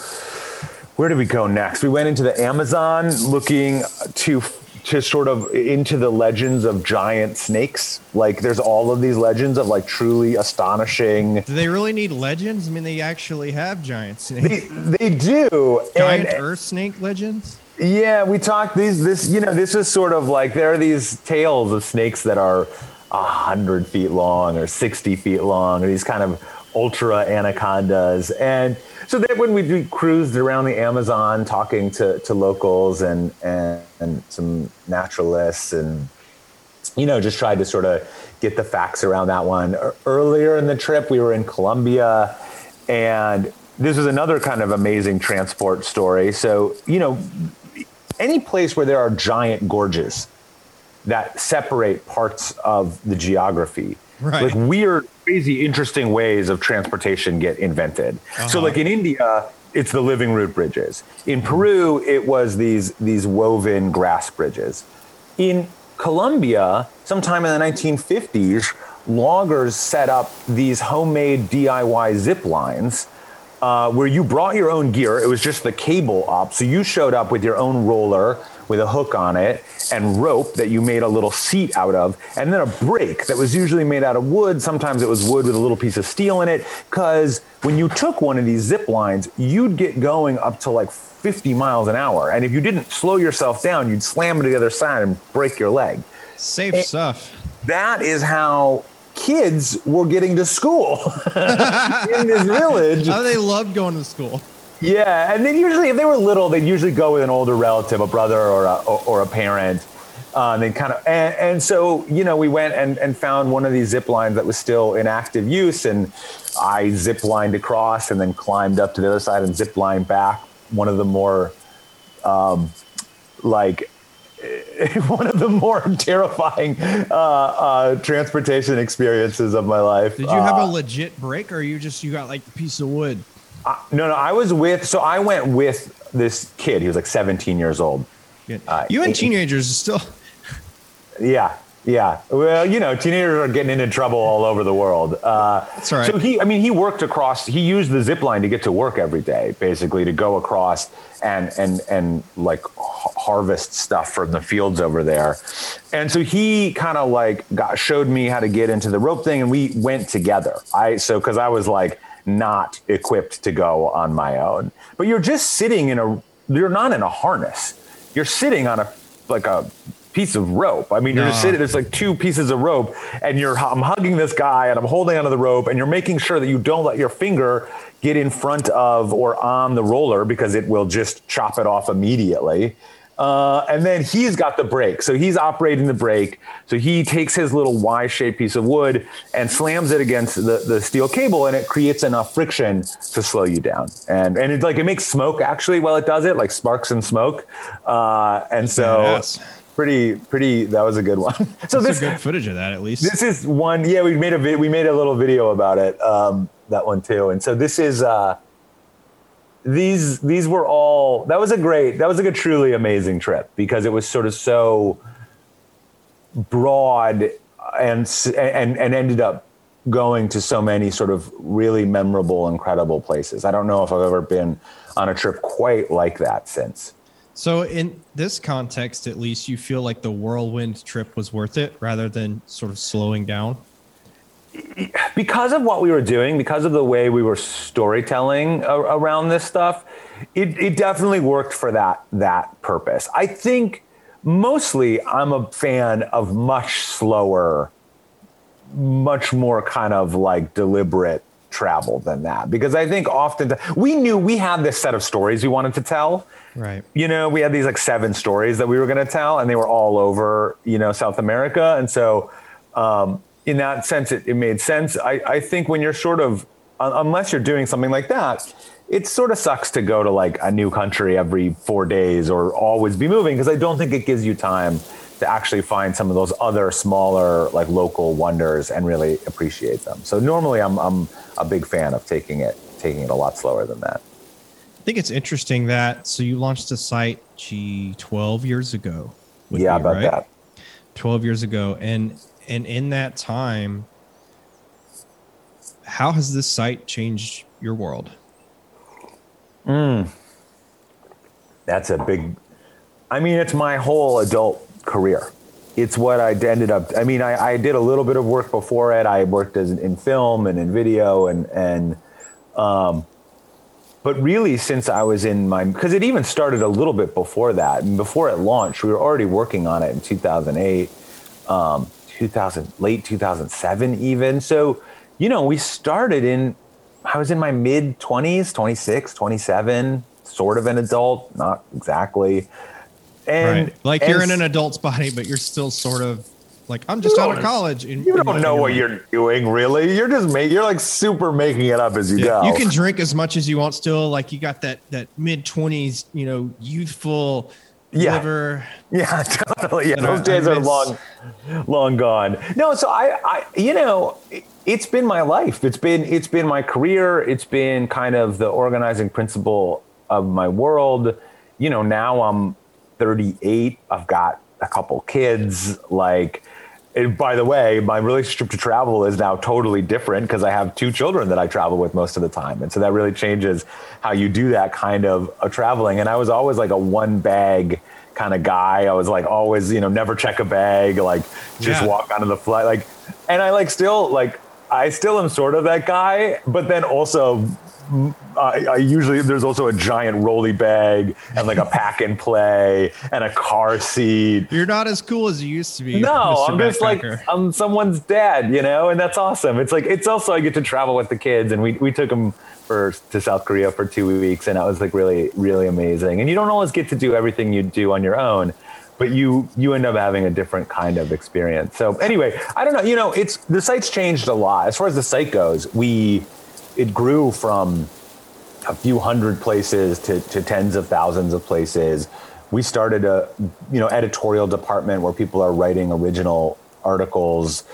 where did we go next? We went into the amazon looking to to sort of into the legends of giant snakes. Like there's all of these legends of like truly astonishing do they really need legends? I mean they actually have giant snakes. they, they do. Giant and, earth snake legends yeah, we talked these this you know this is sort of like there are these tales of snakes that are hundred feet long or sixty feet long, or these kind of ultra anacondas. And so that when we cruised around the Amazon talking to, to locals and, and, and some naturalists and, you know, just tried to sort of get the facts around that one. Earlier in the trip, we were in Colombia and this was another kind of amazing transport story. So, you know, any place where there are giant gorges that separate parts of the geography, right. like weird, crazy, interesting ways of transportation get invented. Uh-huh. So, like in India, it's the living root bridges. In Peru, it was these these woven grass bridges. In Colombia, sometime in the 1950s, loggers set up these homemade DIY zip lines uh, where you brought your own gear. It was just the cable up. So you showed up with your own roller with a hook on it and rope that you made a little seat out of, and then a brake that was usually made out of wood. Sometimes it was wood with a little piece of steel in it. Because when you took one of these zip lines, you'd get going up to like 50 miles an hour. And if you didn't slow yourself down, you'd slam to the other side and break your leg. Safe and stuff. That is how kids were getting to school in this village. Oh, they loved going to school. Yeah, and then usually, if they were little, they'd usually go with an older relative, a brother or a, or, or a parent. Uh, and they kind of, and, and, so you know, we went and, and found one of these zip lines that was still in active use, and I zip lined across, and then climbed up to the other side and zip lined back. One of the more, um, like one of the more terrifying uh, uh, transportation experiences of my life. Did you have a uh, legit break, or you just you got like a piece of wood? No, no, I was with. So I went with this kid. He was like 17 years old. Uh, you and teenagers still. Yeah, yeah. Well, you know, teenagers are getting into trouble all over the world. Uh, That's right. So he, I mean, he worked across. He used the zip line to get to work every day, basically, to go across and and and like harvest stuff from the fields over there. And so he kind of like got showed me how to get into the rope thing, and we went together. I so because I was like not equipped to go on my own. But you're just sitting in a. You're not in a harness. You're sitting on a like a piece of rope. I mean, you're no. just sitting, there's like two pieces of rope and you're, I'm hugging this guy and I'm holding onto the rope and you're making sure that you don't let your finger get in front of or on the roller because it will just chop it off immediately. Uh, and then he's got the brake. So he's operating the brake. So he takes his little Y shaped piece of wood and slams it against the, the steel cable and it creates enough friction to slow you down. And, and it like, it makes smoke actually while it does it, like sparks and smoke. Uh, and so yes pretty pretty that was a good one. So That's this good footage of that at least. this is one yeah we made a vi- we made a little video about it um, that one too. And so this is uh these these were all that was a great that was like a truly amazing trip because it was sort of so broad and and and ended up going to so many sort of really memorable incredible places. I don't know if i've ever been on a trip quite like that since so, in this context, at least, you feel like the whirlwind trip was worth it rather than sort of slowing down? Because of what we were doing, because of the way we were storytelling around this stuff, it, it definitely worked for that that purpose. I think mostly I'm a fan of much slower, much more kind of like deliberate travel than that because I think often we knew we had this set of stories we wanted to tell Right. You know, we had these like seven stories that we were going to tell, and they were all over, you know, South America. And so, um, in that sense, it, it made sense. I, I think when you're sort of, unless you're doing something like that, it sort of sucks to go to like a new country every four days or always be moving because I don't think it gives you time to actually find some of those other smaller like local wonders and really appreciate them. So normally I'm I'm a big fan of taking it taking it a lot slower than that. I think it's interesting that so you launched the site, gee, twelve years ago. Yeah, me, about right? that. Twelve years ago, and and in that time, how has this site changed your world? Mm. That's a big. I mean, it's my whole adult career. It's what I ended up. I mean, I, I did a little bit of work before it. I worked as in film and in video and and um, but really since i was in my because it even started a little bit before that and before it launched we were already working on it in 2008 um, 2000, late 2007, even. So, you know, we started in, I was in my mid 20s, 26, 27, sort of an adult, not exactly. And right. like and, you're in an adult's body, but you're still sort of like I'm just out of college. And, you don't know what you're doing, really. You're just making. You're like super making it up as you yeah, go. You can drink as much as you want. Still, like you got that that mid twenties, you know, youthful yeah. liver. Yeah, totally. Yeah, those days are long, long gone. No, so I, I, you know, it's been my life. It's been, it's been my career. It's been kind of the organizing principle of my world. You know, now I'm 38. I've got a couple kids. Like, and by the way, my relationship to travel is now totally different because I have two children that I travel with most of the time. And so that really changes how you do that kind of, traveling. And I was always like a one bag kind of guy. I was like always, you know, never check a bag, like just yeah. walk onto the flight. Like, and I like still like, I still am sort of that guy, but then also I, I, usually there's also a giant rolly bag and like a pack and play and a car seat. You're not as cool as you used to be. No, Mr. I'm just like I'm someone's dad, you know, and that's awesome. It's like it's also I get to travel with the kids, and we we took them for to South Korea for two weeks, and that was like really really amazing. And you don't always get to do everything you do on your own but you you end up having a different kind of experience. So anyway, I don't know. You know, it's the site's changed a lot as far as the site goes. We it grew from a few hundred places to, to tens of thousands of places. We started a you know editorial department where people are writing original articles.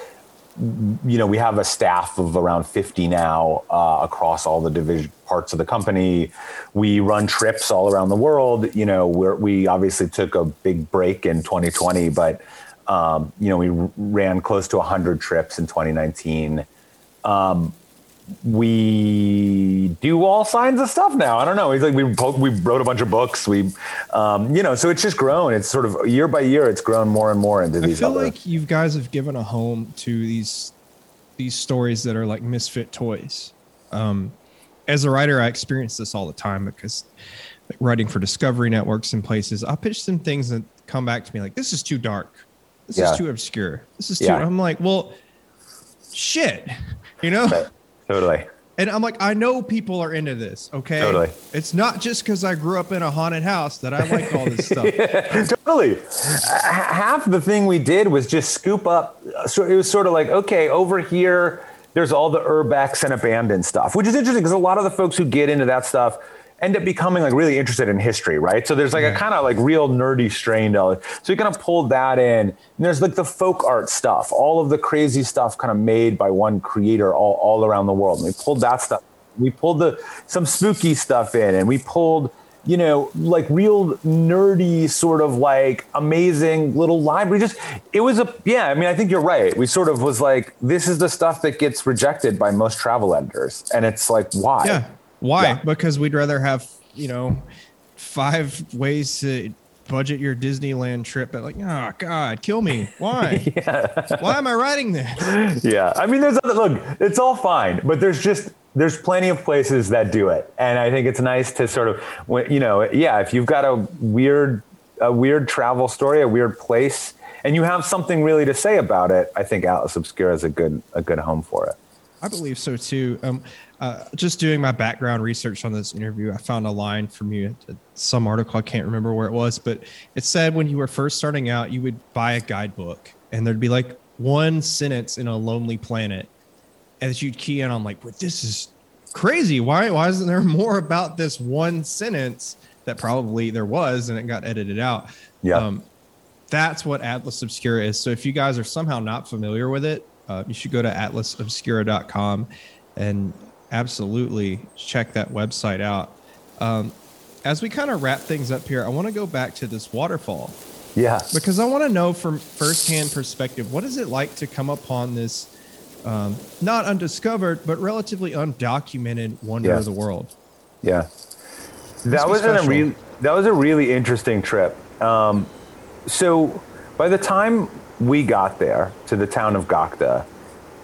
You know, we have a staff of around 50 now uh, across all the division parts of the company. We run trips all around the world. You know, we obviously took a big break in 2020, but um, you know, we ran close to 100 trips in 2019. Um, we do all kinds of stuff now. I don't know. He's like we we wrote a bunch of books. We, um, you know, so it's just grown. It's sort of year by year, it's grown more and more into these. I feel other... like you guys have given a home to these these stories that are like misfit toys. Um, as a writer, I experience this all the time because like, writing for Discovery networks and places, I'll pitch some things that come back to me like, "This is too dark. This yeah. is too obscure. This is too." Yeah. I'm like, well, shit, you know. Totally. And I'm like, I know people are into this. Okay. Totally. It's not just because I grew up in a haunted house that I like all this stuff. yeah, totally. Half the thing we did was just scoop up. So it was sort of like, okay, over here, there's all the urbex and abandoned stuff, which is interesting because a lot of the folks who get into that stuff end up becoming like really interested in history, right? So there's like yeah. a kind of like real nerdy strain to it. So you kind of pull that in. And there's like the folk art stuff, all of the crazy stuff kind of made by one creator all, all around the world. And we pulled that stuff. We pulled the some spooky stuff in and we pulled, you know, like real nerdy sort of like amazing little library. Just it was a yeah, I mean, I think you're right. We sort of was like, this is the stuff that gets rejected by most travel editors. And it's like, why? Yeah why? Yeah. Because we'd rather have, you know, five ways to budget your Disneyland trip, but like, oh God, kill me. Why? yeah. Why am I writing this? Yeah. I mean, there's other, look, it's all fine, but there's just, there's plenty of places that do it. And I think it's nice to sort of, you know, yeah, if you've got a weird, a weird travel story, a weird place, and you have something really to say about it, I think Atlas Obscura is a good, a good home for it. I believe so too. Um, uh, just doing my background research on this interview, I found a line from you, some article, I can't remember where it was, but it said when you were first starting out, you would buy a guidebook and there'd be like one sentence in a lonely planet as you'd key in on like, well, this is crazy. Why, why isn't there more about this one sentence that probably there was and it got edited out? Yeah. Um, that's what Atlas Obscura is. So if you guys are somehow not familiar with it, uh, you should go to atlasobscura.com and absolutely check that website out. Um, as we kind of wrap things up here, I want to go back to this waterfall. Yeah. Because I want to know from firsthand perspective, what is it like to come upon this um, not undiscovered, but relatively undocumented wonder yeah. of the world? Yeah. That was a really that was a really interesting trip. Um, so by the time we got there to the town of Gocta,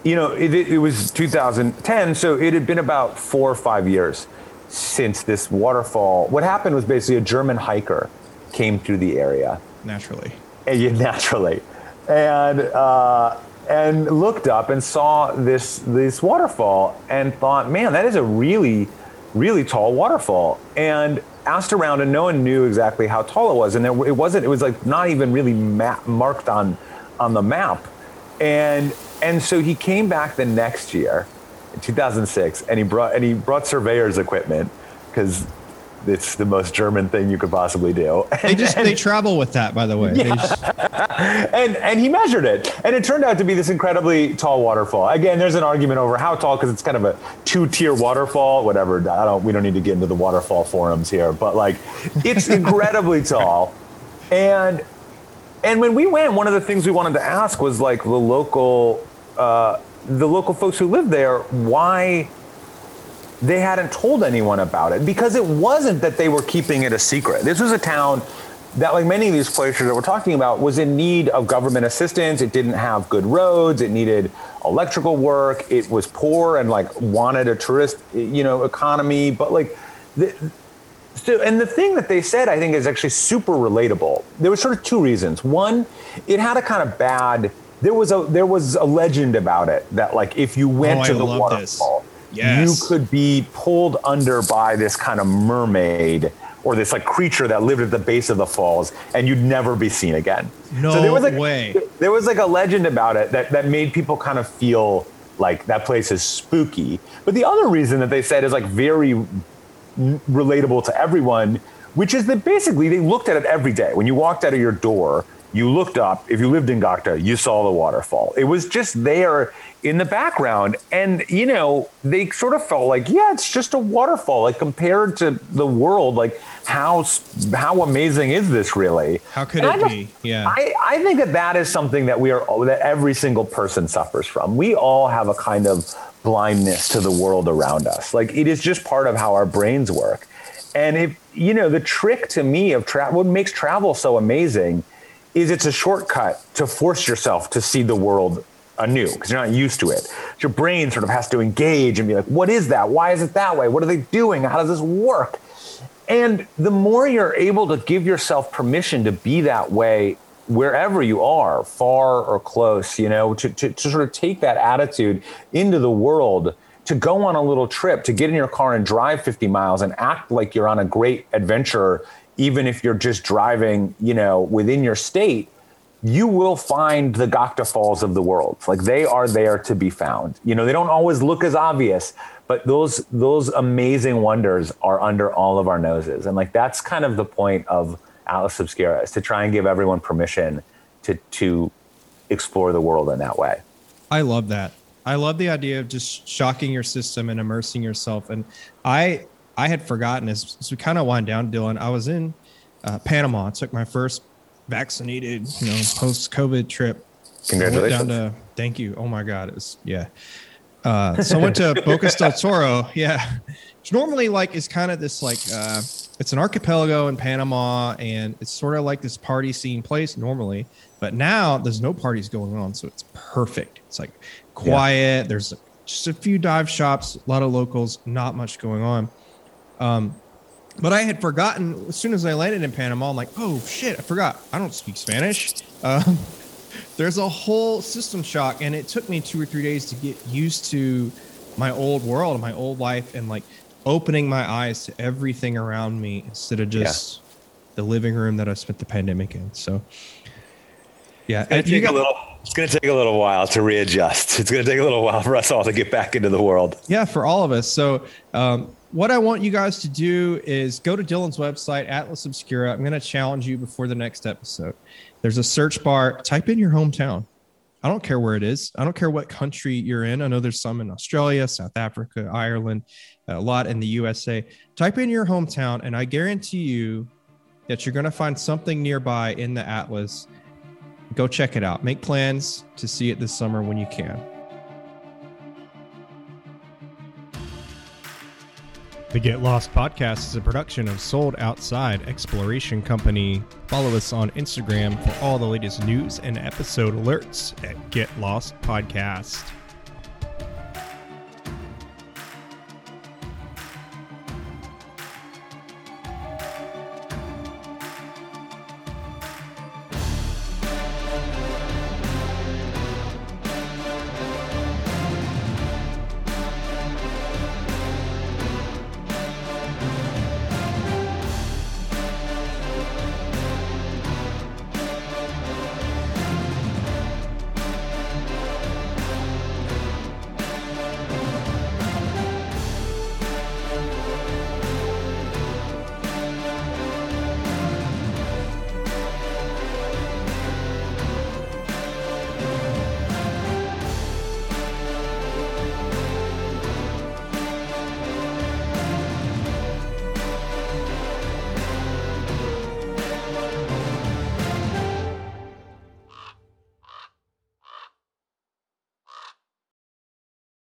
you know, it, it, was 2010, so it had been about four or five years since this waterfall. What happened was basically a German hiker came through the area. Naturally. And, yeah, naturally. And, uh, and looked up and saw this this waterfall and thought, man, that is a really, really tall waterfall. And asked around, and no one knew exactly how tall it was. And there, it wasn't. It was like not even really map, marked on on the map. And and so he came back the next year, in 2006, and he brought and he brought surveyors equipment because it's the most German thing you could possibly do. They just they travel with that, by the way. Yeah. Just, and and he measured it, and it turned out to be this incredibly tall waterfall. Again, there's an argument over how tall because it's kind of a two-tier waterfall. Whatever. I don't. We don't need to get into the waterfall forums here, but like, it's incredibly tall, and and when we went, one of the things we wanted to ask was like the local. Uh, the local folks who lived there, why they hadn't told anyone about it because it wasn't that they were keeping it a secret. This was a town that, like many of these places that we're talking about, was in need of government assistance. It didn't have good roads. It needed electrical work. It was poor and like wanted a tourist, you know, economy. But like, the, so, and the thing that they said, I think, is actually super relatable. There were sort of two reasons. One, it had a kind of bad. There was a there was a legend about it that like if you went Oh, to I the waterfall, this. Yes. you could be pulled under by this kind of mermaid or this like creature that lived at the base of the falls, and you'd never be seen again. No there was like, way. There was like a legend about it that that made people kind of feel like that place is spooky. But the other reason that they said is like very relatable to everyone, which is that basically they looked at it every day. When you walked out of your door, you looked up. If you lived in Gocta, you saw the waterfall. It was just there in the background. And, you know, they sort of felt like, yeah, it's just a waterfall. Like compared to the world, like how, how amazing is this really? How could And it just- be? Yeah. I, I think that that is something that we are that every single person suffers from. We all have a kind of blindness to the world around us. Like it is just part of how our brains work. And if you know the trick to me of travel, what makes travel so amazing is it's a shortcut to force yourself to see the world anew because you're not used to it. Your brain sort of has to engage and be like, what is that? Why is it that way? What are they doing? How does this work? And the more you're able to give yourself permission to be that way wherever you are, far or close, you know, to, to, to sort of take that attitude into the world, to go on a little trip, to get in your car and drive 50 miles and act like you're on a great adventure, even if you're just driving, you know, within your state, you will find the Gocta Falls of the world. Like they are there to be found. You know, they don't always look as obvious, but those those amazing wonders are under all of our noses. And like that's kind of the point of Atlas Obscura is to try and give everyone permission to to explore the world in that way. I love that. I love the idea of just shocking your system and immersing yourself. And I I had forgotten as, as we kind of wind down, Dylan. I was in uh, Panama. I took my first vaccinated, you know, post COVID trip. Congratulations. To, thank you. Oh my God, it was yeah. Uh, so I went to Bocas del Toro. Yeah, it's normally like it's kind of this like uh, it's an archipelago in Panama, and it's sort of like this party scene place normally. But now there's no parties going on, so it's perfect. It's like quiet. There's just a few dive shops, a lot of locals, not much going on. Um, but I had forgotten as soon as I landed in Panama. I'm like, oh shit, I forgot. I don't speak Spanish. Um, there's a whole system shock, and it took me two or three days to get used to my old world, my old life, and like opening my eyes to everything around me instead of just the living room that I spent the pandemic in. So, yeah, It's gonna and you take a got- little. It's going to take a little while to readjust. It's going to take a little while for us all to get back into the world. yeah for all of us so um, what i want you guys to do is go to dylan's website atlas obscura. I'm going to challenge you before the next episode. There's a search bar. Type in your hometown. I don't care where it is. I don't care what country you're in. I know there's some in australia south africa ireland a lot in the usa type in your hometown and i guarantee you that you're going to find something nearby in the atlas. Go check it out. Make plans to see it this summer when you can The Get Lost podcast is a production of Sold Outside Exploration Company. Follow us on Instagram for all the latest news and episode alerts at Get Lost Podcast.